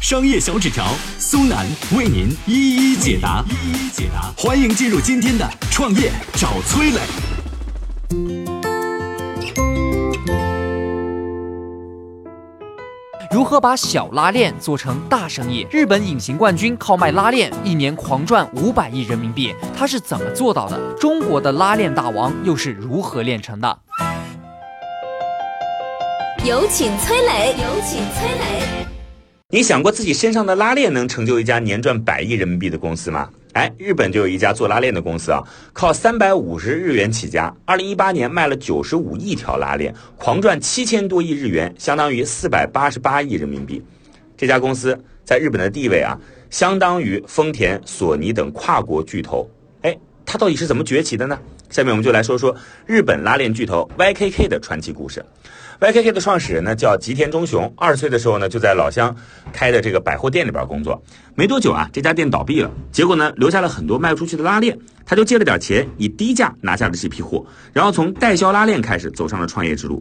商业小纸条苏南为您一一解答，一一解答。欢迎进入今天的创业找崔磊。如何把小拉链做成大生意？日本隐形冠军靠卖拉链一年狂赚五百亿人民币，他是怎么做到的？中国的拉链大王又是如何炼成的？有请崔磊，有请崔磊。你想过自己身上的拉链能成就一家年赚百亿人民币的公司吗？哎，日本就有一家做拉链的公司啊，靠三百五十日元起家，二零一八年卖了九十五亿条拉链，狂赚七千多亿日元，相当于四百八十八亿人民币。这家公司在日本的地位啊，相当于丰田、索尼等跨国巨头。它到底是怎么崛起的呢？下面我们就来说说日本拉链巨头 YKK 的传奇故事。YKK 的创始人呢叫吉田忠雄，二十岁的时候呢就在老乡开的这个百货店里边工作。没多久啊，这家店倒闭了，结果呢留下了很多卖不出去的拉链，他就借了点钱，以低价拿下了这批货，然后从代销拉链开始走上了创业之路。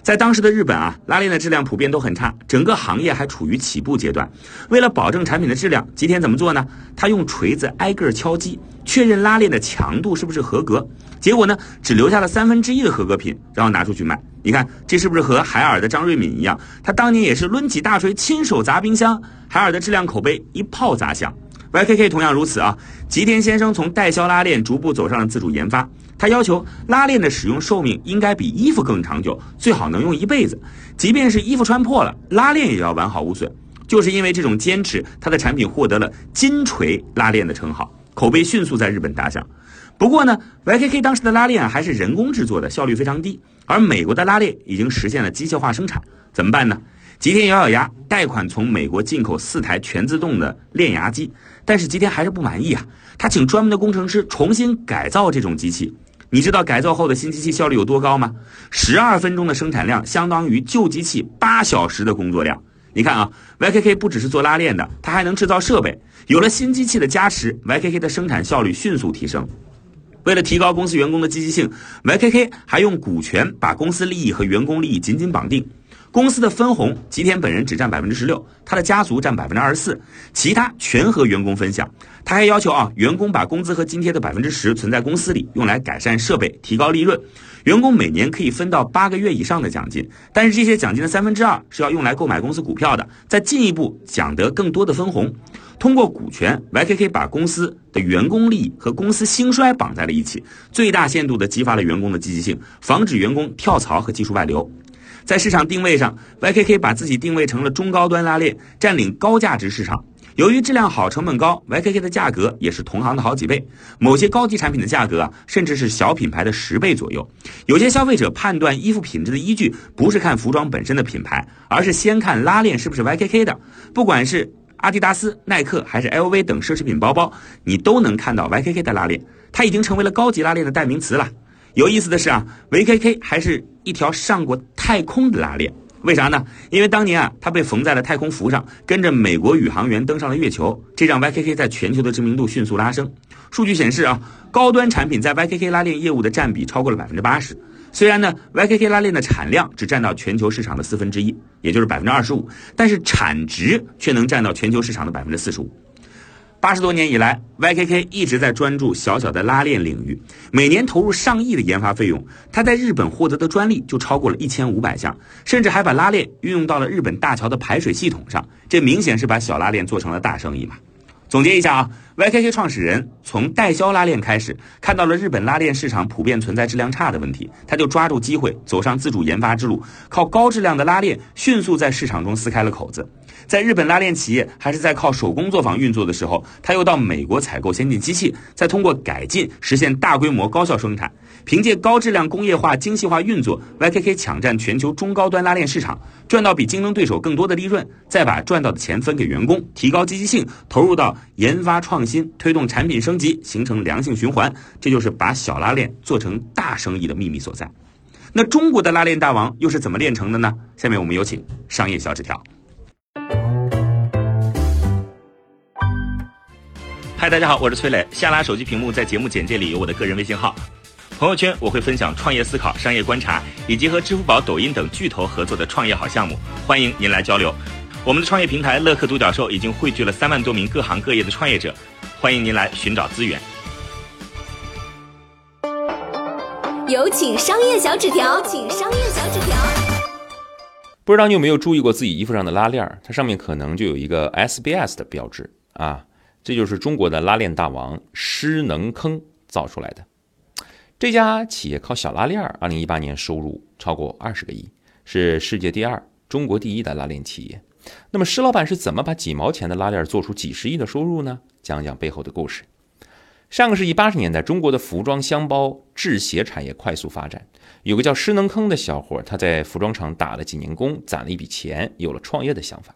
在当时的日本啊，拉链的质量普遍都很差，整个行业还处于起步阶段。为了保证产品的质量，吉田怎么做呢？他用锤子挨个敲击，确认拉链的强度是不是合格。结果呢，只留下了三分之一的合格品，然后拿出去卖。你看，这是不是和海尔的张瑞敏一样？他当年也是抡起大锤亲手砸冰箱，海尔的质量口碑一炮砸响。YKK 同样如此啊！吉田先生从代销拉链逐步走上了自主研发，他要求拉链的使用寿命应该比衣服更长久，最好能用一辈子。即便是衣服穿破了，拉链也要完好无损。就是因为这种坚持，他的产品获得了“金锤拉链”的称号，口碑迅速在日本打响。不过呢，YKK 当时的拉链还是人工制作的，效率非常低。而美国的拉链已经实现了机械化生产，怎么办呢？吉田咬咬牙，贷款从美国进口四台全自动的链牙机。但是吉田还是不满意啊，他请专门的工程师重新改造这种机器。你知道改造后的新机器效率有多高吗？十二分钟的生产量相当于旧机器八小时的工作量。你看啊，YKK 不只是做拉链的，它还能制造设备。有了新机器的加持，YKK 的生产效率迅速提升。为了提高公司员工的积极性，YKK 还用股权把公司利益和员工利益紧紧绑定。公司的分红，吉田本人只占百分之十六，他的家族占百分之二十四，其他全和员工分享。他还要求啊，员工把工资和津贴的百分之十存在公司里，用来改善设备，提高利润。员工每年可以分到八个月以上的奖金，但是这些奖金的三分之二是要用来购买公司股票的，再进一步奖得更多的分红。通过股权，YKK 把公司的员工利益和公司兴衰绑在了一起，最大限度地激发了员工的积极性，防止员工跳槽和技术外流。在市场定位上，YKK 把自己定位成了中高端拉链，占领高价值市场。由于质量好、成本高，YKK 的价格也是同行的好几倍。某些高级产品的价格啊，甚至是小品牌的十倍左右。有些消费者判断衣服品质的依据，不是看服装本身的品牌，而是先看拉链是不是 YKK 的。不管是阿迪达斯、耐克还是 LV 等奢侈品包包，你都能看到 YKK 的拉链，它已经成为了高级拉链的代名词了。有意思的是啊，YKK 还是一条上过太空的拉链，为啥呢？因为当年啊，它被缝在了太空服上，跟着美国宇航员登上了月球，这让 YKK 在全球的知名度迅速拉升。数据显示啊，高端产品在 YKK 拉链业务的占比超过了百分之八十。虽然呢，YKK 拉链的产量只占到全球市场的四分之一，也就是百分之二十五，但是产值却能占到全球市场的百分之四十五。八十多年以来，YKK 一直在专注小小的拉链领域，每年投入上亿的研发费用。它在日本获得的专利就超过了一千五百项，甚至还把拉链运用到了日本大桥的排水系统上。这明显是把小拉链做成了大生意嘛。总结一下啊，YKK 创始人从代销拉链开始，看到了日本拉链市场普遍存在质量差的问题，他就抓住机会走上自主研发之路，靠高质量的拉链迅速在市场中撕开了口子。在日本拉链企业还是在靠手工作坊运作的时候，他又到美国采购先进机器，再通过改进实现大规模高效生产。凭借高质量工业化、精细化运作，YKK 抢占全球中高端拉链市场，赚到比竞争对手更多的利润，再把赚到的钱分给员工，提高积极性，投入到研发创新，推动产品升级，形成良性循环。这就是把小拉链做成大生意的秘密所在。那中国的拉链大王又是怎么炼成的呢？下面我们有请商业小纸条。嗨，大家好，我是崔磊。下拉手机屏幕，在节目简介里有我的个人微信号。朋友圈我会分享创业思考、商业观察，以及和支付宝、抖音等巨头合作的创业好项目，欢迎您来交流。我们的创业平台乐客独角兽已经汇聚了三万多名各行各业的创业者，欢迎您来寻找资源。有请商业小纸条，请商业小纸条。不知道你有没有注意过自己衣服上的拉链？它上面可能就有一个 SBS 的标志啊，这就是中国的拉链大王施能坑造出来的。这家企业靠小拉链儿，二零一八年收入超过二十个亿，是世界第二、中国第一的拉链企业。那么施老板是怎么把几毛钱的拉链做出几十亿的收入呢？讲讲背后的故事。上个世纪八十年代，中国的服装、箱包、制鞋产业快速发展。有个叫施能坑的小伙，他在服装厂打了几年工，攒了一笔钱，有了创业的想法。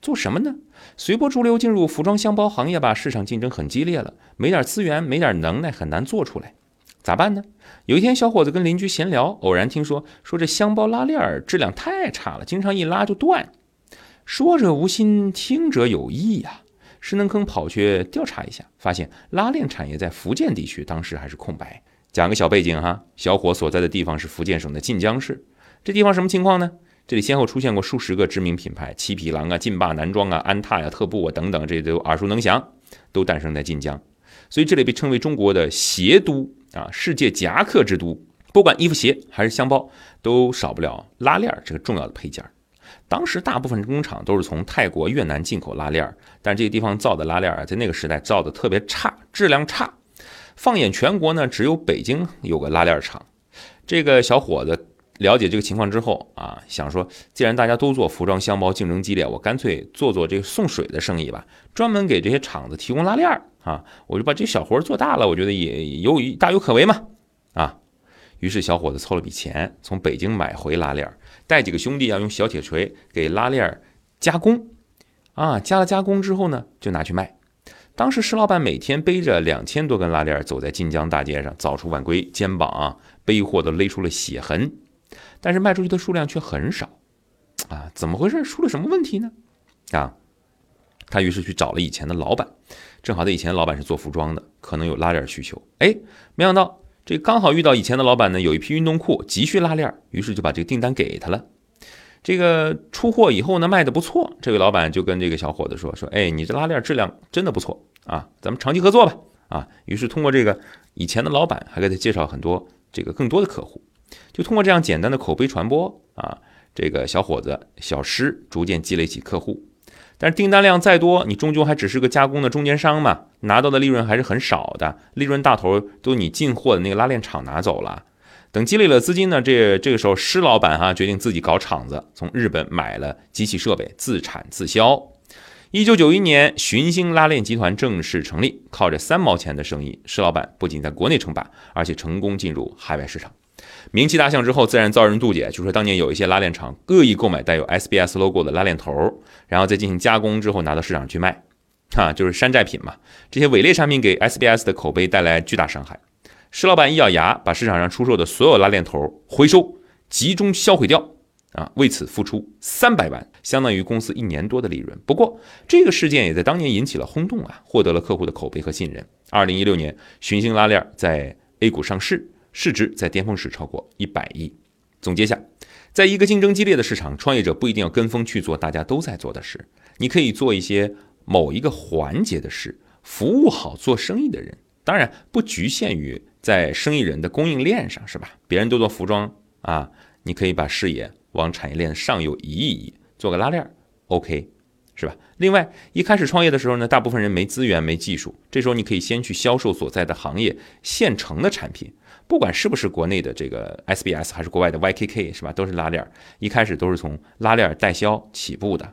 做什么呢？随波逐流进入服装箱包行业吧，市场竞争很激烈了，没点资源，没点能耐，很难做出来。咋办呢？有一天，小伙子跟邻居闲聊，偶然听说说这箱包拉链质量太差了，经常一拉就断。说者无心，听者有意呀。施能坑跑去调查一下，发现拉链产业在福建地区当时还是空白。讲个小背景哈，小伙所在的地方是福建省的晋江市。这地方什么情况呢？这里先后出现过数十个知名品牌，七匹狼啊、劲霸男装啊、安踏呀、特步啊等等，这都耳熟能详，都诞生在晋江。所以这里被称为中国的鞋都啊，世界夹克之都。不管衣服、鞋还是箱包，都少不了拉链这个重要的配件。当时大部分工厂都是从泰国、越南进口拉链，但这个地方造的拉链啊，在那个时代造的特别差，质量差。放眼全国呢，只有北京有个拉链厂。这个小伙子了解这个情况之后啊，想说，既然大家都做服装箱包，竞争激烈，我干脆做做这个送水的生意吧，专门给这些厂子提供拉链儿啊，我就把这小活做大了，我觉得也有大有可为嘛啊。于是小伙子凑了笔钱，从北京买回拉链儿。带几个兄弟要，用小铁锤给拉链加工，啊，加了加工之后呢，就拿去卖。当时石老板每天背着两千多根拉链走在晋江大街上，早出晚归，肩膀啊背货都勒出了血痕，但是卖出去的数量却很少，啊，怎么回事？出了什么问题呢？啊，他于是去找了以前的老板，正好他以前老板是做服装的，可能有拉链需求。哎，没想到。这刚好遇到以前的老板呢，有一批运动裤急需拉链，于是就把这个订单给他了。这个出货以后呢，卖的不错。这位老板就跟这个小伙子说：“说，哎，你这拉链质量真的不错啊，咱们长期合作吧。”啊，于是通过这个以前的老板还给他介绍很多这个更多的客户，就通过这样简单的口碑传播啊，这个小伙子小施逐渐积累起客户。但是订单量再多，你终究还只是个加工的中间商嘛，拿到的利润还是很少的，利润大头都你进货的那个拉链厂拿走了。等积累了资金呢，这这个时候施老板哈决定自己搞厂子，从日本买了机器设备，自产自销。一九九一年，寻星拉链集团正式成立，靠着三毛钱的生意，施老板不仅在国内称霸，而且成功进入海外市场。名气大响之后，自然遭人妒忌。就说当年有一些拉链厂恶意购买带有 SBS logo 的拉链头，然后再进行加工之后拿到市场去卖，哈，就是山寨品嘛。这些伪劣产品给 SBS 的口碑带来巨大伤害。施老板一咬牙，把市场上出售的所有拉链头回收，集中销毁掉，啊，为此付出三百万，相当于公司一年多的利润。不过这个事件也在当年引起了轰动啊，获得了客户的口碑和信任。二零一六年，寻星拉链在 A 股上市。市值在巅峰时超过一百亿。总结下，在一个竞争激烈的市场，创业者不一定要跟风去做大家都在做的事，你可以做一些某一个环节的事，服务好做生意的人。当然，不局限于在生意人的供应链上，是吧？别人都做服装啊，你可以把视野往产业链上游移一移，做个拉链，OK。是吧？另外，一开始创业的时候呢，大部分人没资源、没技术，这时候你可以先去销售所在的行业现成的产品，不管是不是国内的这个 SBS 还是国外的 YKK，是吧？都是拉链，一开始都是从拉链代销起步的。